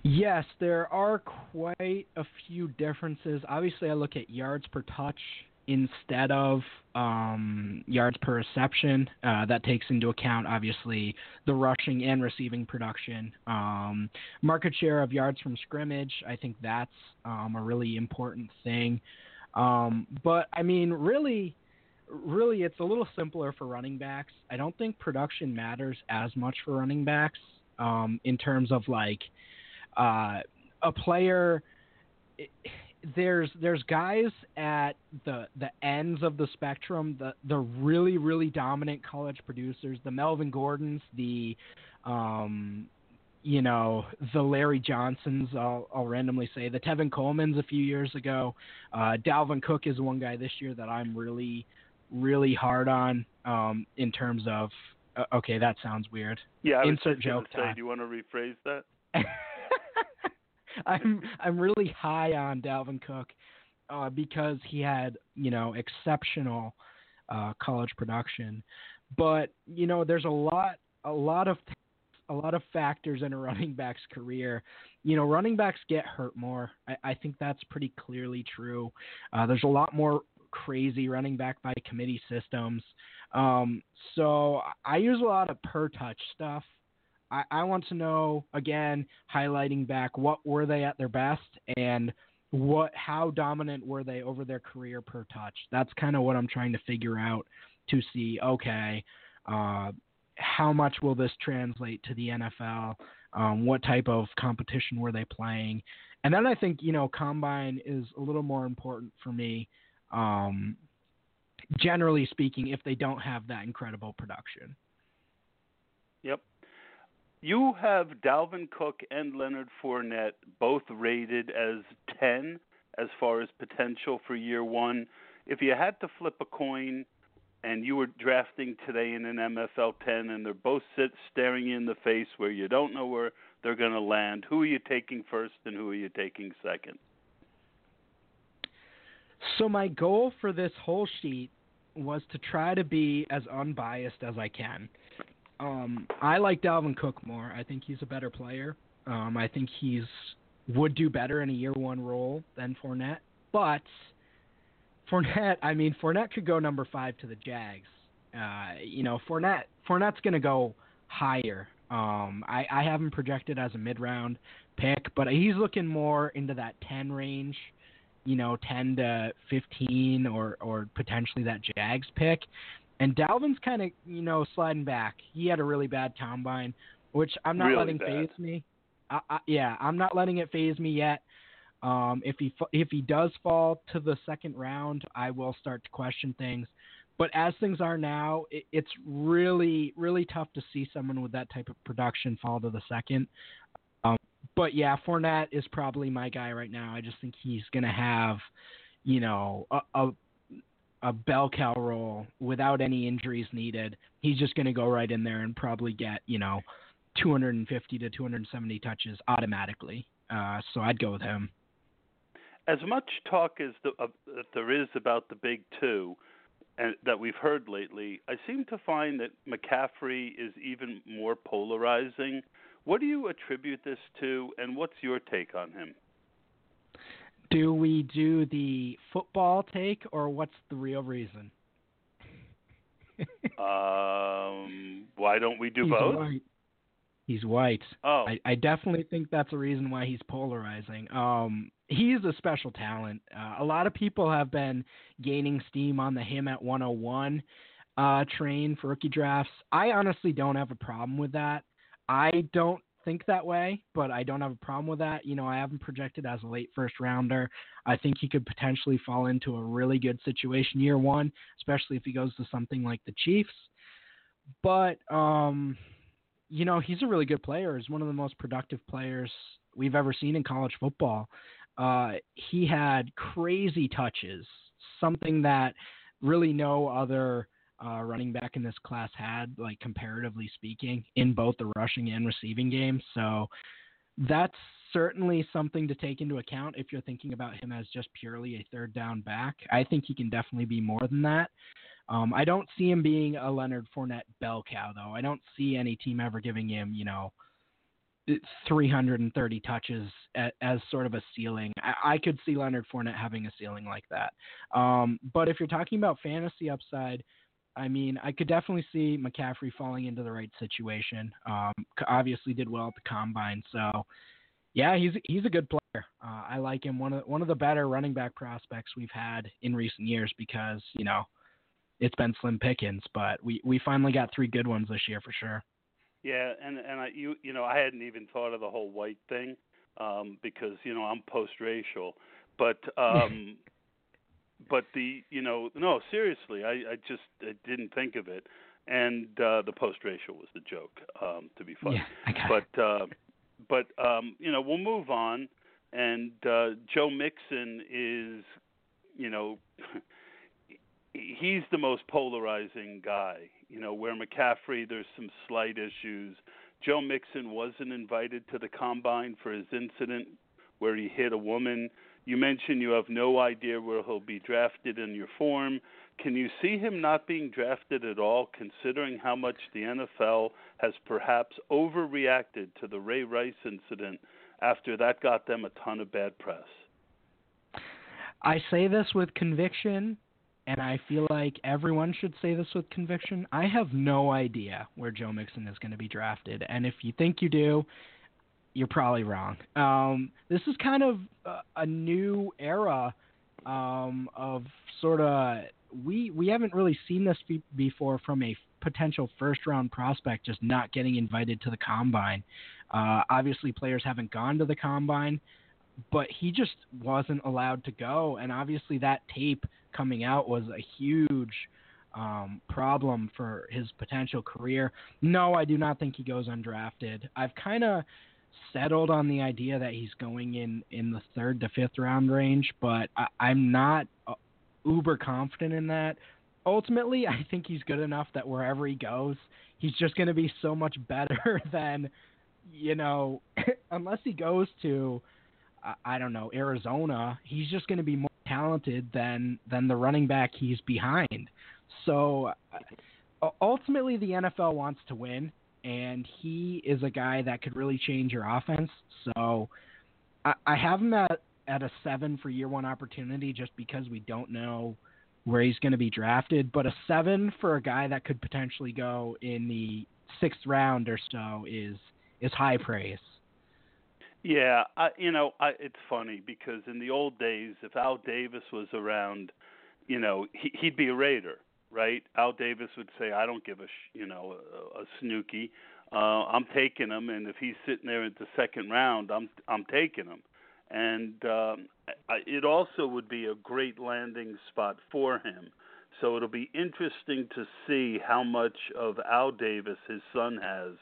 Yes, there are quite a few differences. Obviously, I look at yards per touch instead of um, yards per reception. Uh, that takes into account, obviously, the rushing and receiving production. Um, market share of yards from scrimmage, I think that's um, a really important thing. Um, but, I mean, really, really, it's a little simpler for running backs. I don't think production matters as much for running backs um, in terms of, like, uh, a player there's there's guys at the the ends of the spectrum the the really really dominant college producers the Melvin Gordons the um you know the Larry Johnsons I'll I'll randomly say the Tevin Coleman's a few years ago uh Dalvin Cook is one guy this year that I'm really really hard on um in terms of uh, okay that sounds weird Yeah, I Insert joke say, time. do you want to rephrase that? I'm I'm really high on Dalvin Cook uh, because he had you know exceptional uh, college production, but you know there's a lot a lot of a lot of factors in a running back's career. You know, running backs get hurt more. I, I think that's pretty clearly true. Uh, there's a lot more crazy running back by committee systems. Um, so I use a lot of per touch stuff. I, I want to know again, highlighting back what were they at their best and what how dominant were they over their career per touch. That's kind of what I'm trying to figure out to see. Okay, uh, how much will this translate to the NFL? Um, what type of competition were they playing? And then I think you know combine is a little more important for me. Um, generally speaking, if they don't have that incredible production. Yep. You have Dalvin Cook and Leonard Fournette both rated as 10 as far as potential for year one. If you had to flip a coin and you were drafting today in an MFL 10 and they're both sit staring you in the face where you don't know where they're going to land, who are you taking first and who are you taking second? So my goal for this whole sheet was to try to be as unbiased as I can. Um, I like Dalvin Cook more. I think he's a better player. Um, I think he's would do better in a year one role than Fournette. But Fournette, I mean, Fournette could go number five to the Jags. Uh, you know, Fournette, Fournette's going to go higher. Um, I, I have him projected as a mid round pick, but he's looking more into that 10 range, you know, 10 to 15 or, or potentially that Jags pick. And Dalvin's kind of, you know, sliding back. He had a really bad combine, which I'm not Really letting bad. faze me. I, I, yeah, I'm not letting it faze me yet. Um, if he if he does fall to the second round, I will start to question things. But as things are now, it, it's really really tough to see someone with that type of production fall to the second. Um, but yeah, Fournette is probably my guy right now. I just think he's going to have, you know, a, a a bell cow role without any injuries needed. He's just going to go right in there and probably get you know 250 to 270 touches automatically. Uh, so I'd go with him. As much talk as the, uh, there is about the big two, and that we've heard lately, I seem to find that McCaffrey is even more polarizing. What do you attribute this to, and what's your take on him? Do we do the football take, or what's the real reason? Um, why don't we do he's both? White. He's white. Oh, I, I definitely think that's a reason why he's polarizing. Um, he's a special talent. Uh, a lot of people have been gaining steam on the him at 101 uh, train for rookie drafts. I honestly don't have a problem with that. I don't think that way, but I don't have a problem with that. You know, I have him projected as a late first rounder. I think he could potentially fall into a really good situation year one, especially if he goes to something like the Chiefs. But um, you know, he's a really good player. He's one of the most productive players we've ever seen in college football. Uh, he had crazy touches, something that really no other uh, running back in this class had, like comparatively speaking, in both the rushing and receiving game. So that's certainly something to take into account if you're thinking about him as just purely a third down back. I think he can definitely be more than that. Um, I don't see him being a Leonard Fournette bell cow, though. I don't see any team ever giving him, you know, 330 touches as sort of a ceiling. I, I could see Leonard Fournette having a ceiling like that. Um, but if you're talking about fantasy upside, I mean, I could definitely see McCaffrey falling into the right situation. Um, obviously, did well at the combine, so yeah, he's he's a good player. Uh, I like him. One of one of the better running back prospects we've had in recent years because you know it's been slim pickings, but we we finally got three good ones this year for sure. Yeah, and and I you you know I hadn't even thought of the whole white thing um, because you know I'm post-racial, but um, but the you know no seriously I I just I didn't think of it, and uh, the post-racial was the joke um, to be funny, Yeah, I got it. but uh, but um, you know we'll move on, and uh, Joe Mixon is you know. He's the most polarizing guy, you know. Where McCaffrey, there's some slight issues. Joe Mixon wasn't invited to the combine for his incident where he hit a woman. You mentioned you have no idea where he'll be drafted in your form. Can you see him not being drafted at all, considering how much the NFL has perhaps overreacted to the Ray Rice incident after that got them a ton of bad press? I say this with conviction, and I feel like everyone should say this with conviction. I have no idea where Joe Mixon is going to be drafted, and if you think you do, you're probably wrong. Um, this is kind of a, a new era um, of sort of we we haven't really seen this be- before from a potential first round prospect just not getting invited to the combine. Uh, obviously, players haven't gone to the combine, but he just wasn't allowed to go, and obviously that tape coming out was a huge um, problem for his potential career. No, I do not think he goes undrafted. I've kind of settled on the idea that he's going in in the third to fifth round range, but I, I'm not uh, uber confident in that. Ultimately, I think he's good enough that wherever he goes, he's just going to be so much better than, you know, unless he goes to, I- don't know, Arizona, he's just going to be more talented than than the running back he's behind. So uh, ultimately, the NFL wants to win, and he is a guy that could really change your offense. So I, I have him at at a seven for year one opportunity, just because we don't know where he's going to be drafted. But a seven for a guy that could potentially go in the sixth round or so is is high praise. Yeah, I, you know, I, it's funny because in the old days, if Al Davis was around, you know, he, he'd be a Raider, right? Al Davis would say, "I don't give a, sh- you know, a, a snooky. Uh, I'm taking him, and if he's sitting there at the second round, I'm I'm taking him." And um, I, it also would be a great landing spot for him. So it'll be interesting to see how much of Al Davis his son has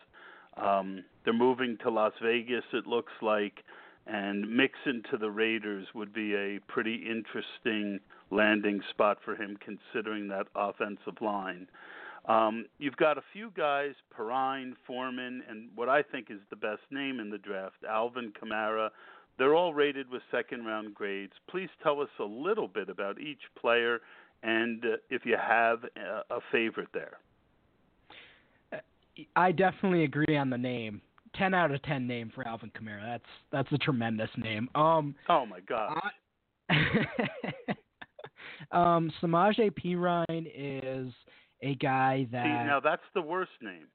um, they're moving to Las Vegas, it looks like, and Mixon to the Raiders would be a pretty interesting landing spot for him, considering that offensive line. Um, you've got a few guys, Perine, Foreman, and what I think is the best name in the draft, Alvin Kamara. They're all rated with second round grades. Please tell us a little bit about each player and uh, if you have a, a favorite there. I definitely agree on the name. Ten out of ten name for Alvin Kamara. That's that's a tremendous name. Um. Oh my God. um, Samaje Perine is a guy that. See, now that's the worst name.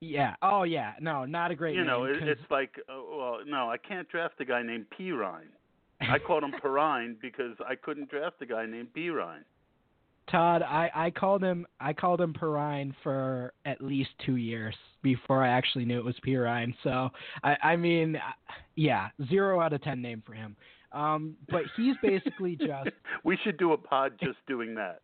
Yeah. Oh yeah. No, not a great you know, it, it's like, uh, well, no, I can't draft a guy named Pirine. I called him Perine because I couldn't draft a guy named Pirine. Todd, I, I called him I called him Perine for at least two years before I actually knew it was Perine. So I, I mean, uh, yeah, zero out of ten name for him. Um, but he's basically just we should do a pod just doing that.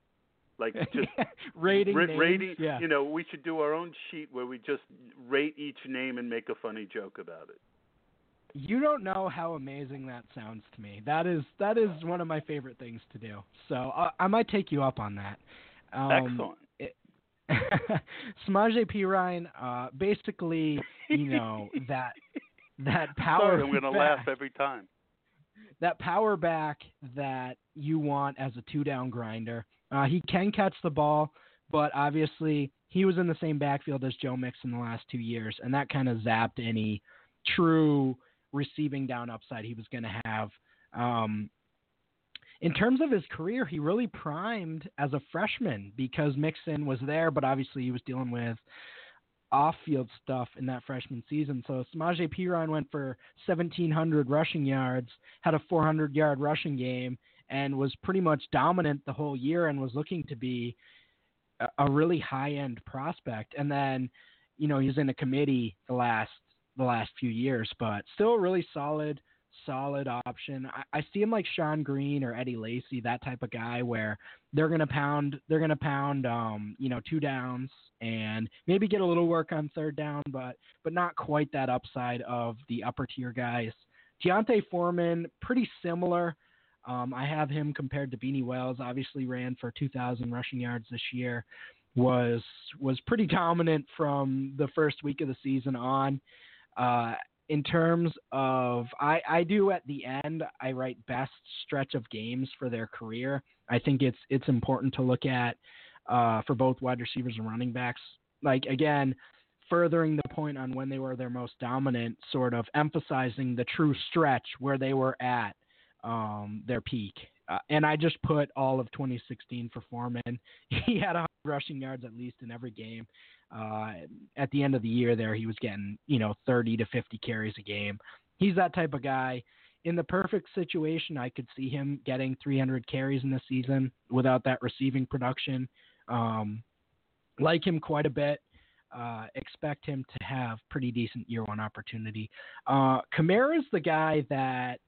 Like just rating ra- names. rating. yeah. You know, we should do our own sheet where we just rate each name and make a funny joke about it. You don't know how amazing that sounds to me. That is that is one of my favorite things to do. So uh, I might take you up on that. Um, Excellent. It, Samaje Perine, uh, basically, you know that that power. Sorry, I'm going to laugh every time. That power back that you want as a two down grinder. Uh, he can catch the ball, but obviously he was in the same backfield as Joe Mixon the last two years, and that kind of zapped any true receiving down upside he was going to have. Um, in terms of his career, he really primed as a freshman because Mixon was there, but obviously he was dealing with off-field stuff in that freshman season. So Samaje Perine went for 1,700 rushing yards, had a 400-yard rushing game, and was pretty much dominant the whole year, and was looking to be a, a really high-end prospect. And then, you know, he's in a committee the last the last few years, but still really solid, solid option. I, I see him like Shonn Greene or Eddie Lacy, that type of guy where they're gonna pound they're gonna pound um, you know, two downs and maybe get a little work on third down, but but not quite that upside of the upper tier guys. D'Onta Foreman, pretty similar. Um, I have him compared to Beanie Wells. Obviously, ran for 2,000 rushing yards this year. Was was pretty dominant from the first week of the season on. Uh, in terms of, I, I do at the end, I write best stretch of games for their career. I think it's it's important to look at uh, for both wide receivers and running backs. Like again, furthering the point on when they were their most dominant, sort of emphasizing the true stretch where they were at um, their peak. Uh, and I just put all of 2016 for Foreman. He had 100 rushing yards at least in every game. Uh, at the end of the year, there he was getting you know 30 to 50 carries a game. He's that type of guy. In the perfect situation, I could see him getting 300 carries in the season without that receiving production. Um, like him quite a bit. Uh, expect him to have pretty decent year one opportunity. Uh, Kamara's the guy that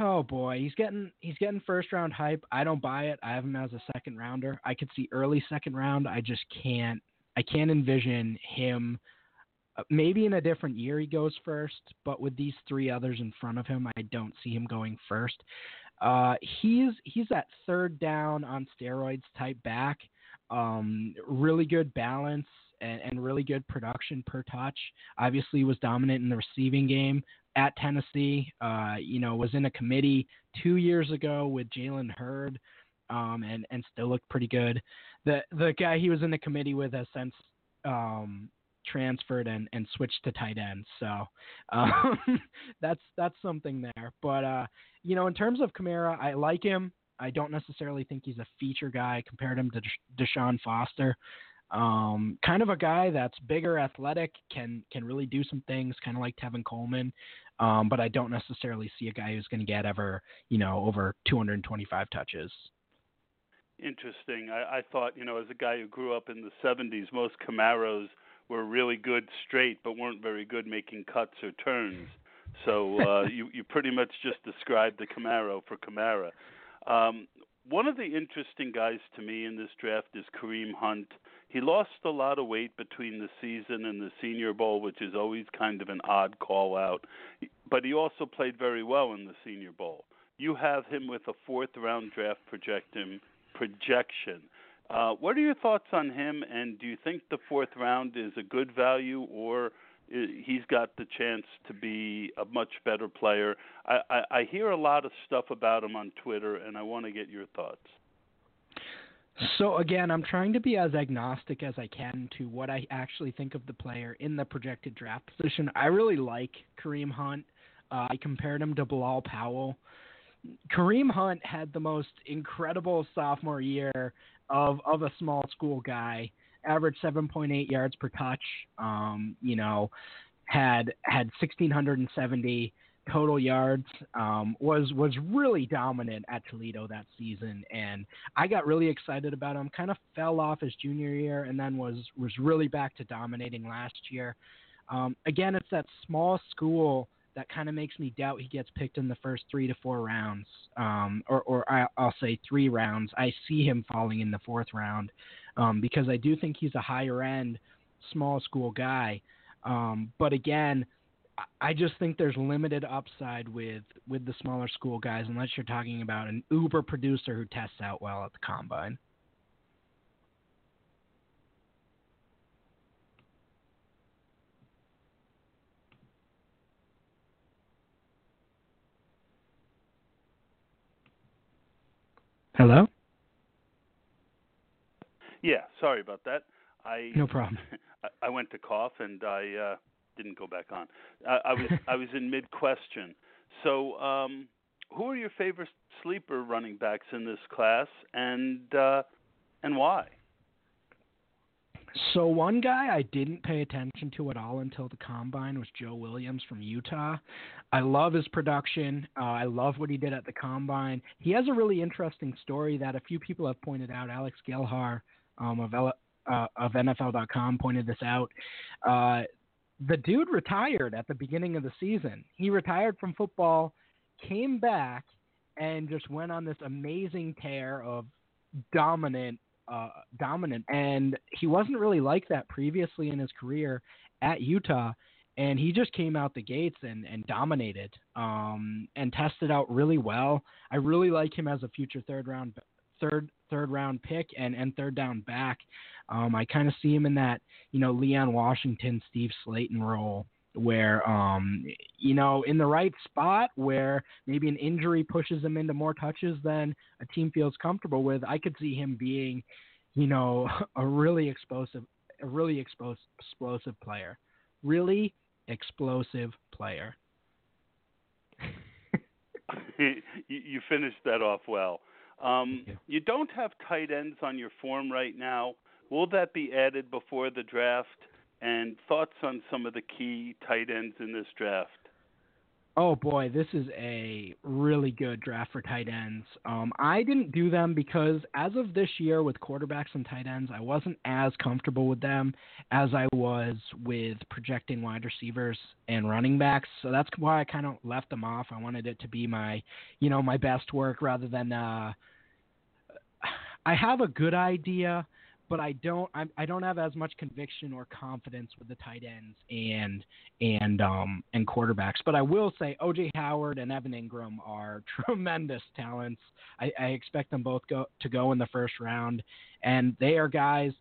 Oh boy, he's getting he's getting first round hype. I don't buy it. I have him as a second rounder. I could see early second round. I just can't I can't envision him uh, maybe in a different year he goes first, but with these three others in front of him, I don't see him going first. Uh, he's he's that third down on steroids type back. Um, really good balance and, and really good production per touch. Obviously, was dominant in the receiving game at Tennessee. Uh, you know, was in a committee two years ago with Jalen Hurd, um, and and still looked pretty good. The the guy he was in the committee with has since um, transferred and, and switched to tight end. So um, that's that's something there. But uh, you know, in terms of Kamara, I like him. I don't necessarily think he's a feature guy. Compared him to Deshaun Foster. Um, kind of a guy that's bigger, athletic, can can really do some things, kind of like Tevin Coleman. Um, but I don't necessarily see a guy who's going to get ever, you know, over 225 touches. Interesting. I, I thought, you know, as a guy who grew up in the 70s, most Camaros were really good straight, but weren't very good making cuts or turns. So uh, you you pretty much just described the Camaro for Kamara. Um, one of the interesting guys to me in this draft is Kareem Hunt. He lost a lot of weight between the season and the Senior Bowl, which is always kind of an odd call out. But he also played very well in the Senior Bowl. You have him with a fourth round draft projection. Projection. Uh, what are your thoughts on him? And do you think the fourth round is a good value, or he's got the chance to be a much better player? I, I, I hear a lot of stuff about him on Twitter, and I want to get your thoughts. So again, I'm trying to be as agnostic as I can to what I actually think of the player in the projected draft position. I really like Kareem Hunt. Uh, I compared him to Bilal Powell. Kareem Hunt had the most incredible sophomore year of of a small school guy. Averaged 7.8 yards per touch. Um, you know, had had 1670 total yards. Um, was was really dominant at Toledo that season, and I got really excited about him. Kind of fell off his junior year, and then was was really back to dominating last year. Um, again, it's that small school that kind of makes me doubt he gets picked in the first three to four rounds, um, or, or I, will say three rounds. I see him falling in the fourth round um, because I do think he's a higher end small school guy. Um, but again, I just think there's limited upside with with the smaller school guys unless you're talking about an uber producer who tests out well at the combine. Hello? Yeah, sorry about that. I No problem. I, went to cough and I uh didn't go back on. I, I was I was in mid question. So, um who are your favorite sleeper running backs in this class and uh and why? So one guy I didn't pay attention to at all until the combine was Joe Williams from Utah. I love his production. Uh, I love what he did at the combine. He has a really interesting story that a few people have pointed out. Alex Gelhar um, of, uh, of NFL.com pointed this out. Uh, the dude retired at the beginning of the season. He retired from football, came back, and just went on this amazing tear of dominant uh, dominant, and he wasn't really like that previously in his career at Utah. And he just came out the gates and, and dominated um, and tested out really well. I really like him as a future third round third third round pick and, and third down back. Um, I kind of see him in that you know Leon Washington, Steve Slaton role where um you know in the right spot where maybe an injury pushes him into more touches than a team feels comfortable with i could see him being you know a really explosive a really explosive explosive player. Really explosive player. You, you finished that off well. Um you don't have tight ends on your form right now will that be added before the draft and thoughts on some of the key tight ends in this draft. Oh boy, this is a really good draft for tight ends. Um, I didn't do them because as of this year with quarterbacks and tight ends, I wasn't as comfortable with them as I was with projecting wide receivers and running backs. So that's why I kind of left them off. I wanted it to be my, you know, my best work rather than. Uh, I have a good idea but I don't I, I don't have as much conviction or confidence with the tight ends and and um and quarterbacks. But I will say OJ Howard and Evan Engram are tremendous talents. I, I expect them both go to go in the first round, and they are guys.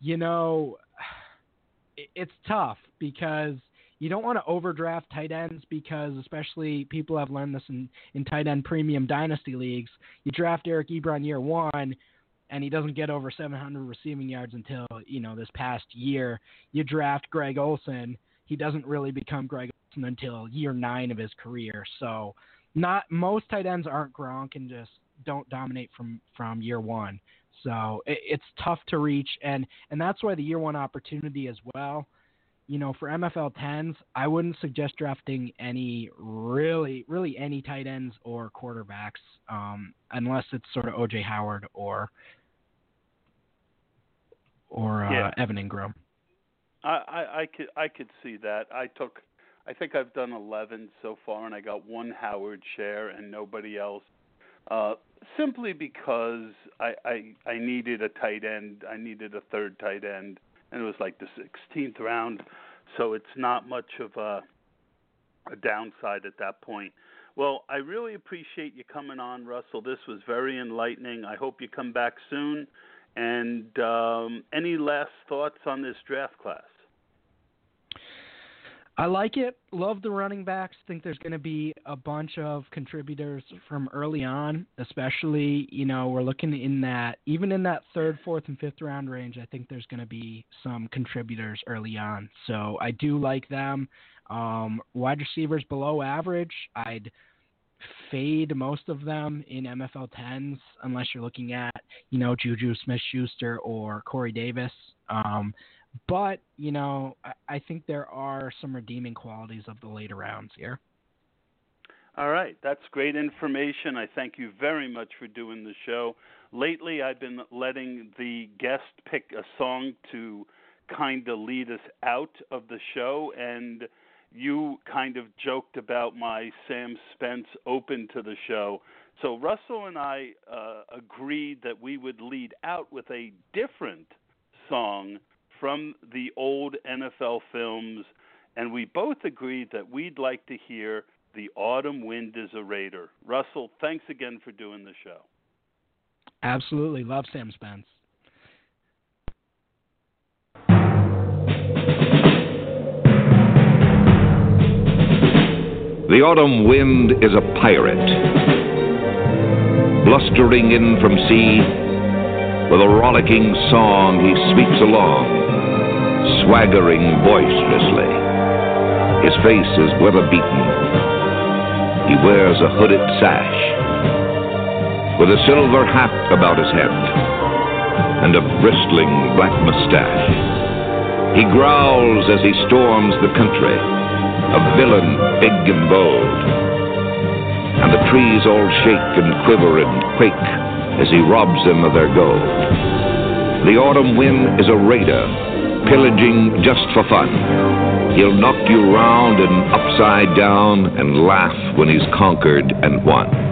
You know, it, it's tough because you don't want to overdraft tight ends because especially people have learned this in, in tight end premium dynasty leagues. You draft Eric Ebron year one and he doesn't get over 700 receiving yards until, you know, this past year. You draft Greg Olsen, he doesn't really become Greg Olsen until year 9 of his career. So, not most tight ends aren't Gronk and just don't dominate from from year 1. So, it, it's tough to reach and and that's why the year 1 opportunity as well you know, for MFL 10s, I wouldn't suggest drafting any really, really any tight ends or quarterbacks, um, unless it's sort of OJ Howard or or uh, Yeah. Evan Engram. I, I, I could I could see that. I took I think I've done eleven so far and I got one Howard share and nobody else. Uh simply because I, I I needed a tight end. I needed a third tight end and it was like the sixteenth round, so it's not much of a a downside at that point. Well, I really appreciate you coming on, Russell. This was very enlightening. I hope you come back soon. And um, any last thoughts on this draft class? I like it. Love the running backs. Think there's going to be a bunch of contributors from early on, especially, you know, we're looking in that, even in that third, fourth, and fifth round range, I think there's going to be some contributors early on. So I do like them. Um, wide receivers below average, I'd fade most of them in MFL 10s unless you're looking at, you know, Juju Smith Schuster or Corey Davis. Um, but, you know, I, I think there are some redeeming qualities of the later rounds here. All right, that's great information. I thank you very much for doing the show. Lately, I've been letting the guest pick a song to kind of lead us out of the show, and you kind of joked about my Sam Spence open to the show. So Russell and I uh, agreed that we would lead out with a different song from the old NFL films, and we both agreed that we'd like to hear The Autumn Wind is a Raider. Russell, thanks again for doing the show. Absolutely. Love Sam Spence. The autumn wind is a pirate, blustering in from sea. With a rollicking song, he sweeps along, swaggering boisterously. His face is weather beaten. He wears a hooded sash, with a silver hat about his head, and a bristling black mustache. He growls as he storms the country a villain big and bold. And the trees all shake and quiver and quake as he robs them of their gold. The autumn wind is a raider, pillaging just for fun. He'll knock you round and upside down and laugh when he's conquered and won.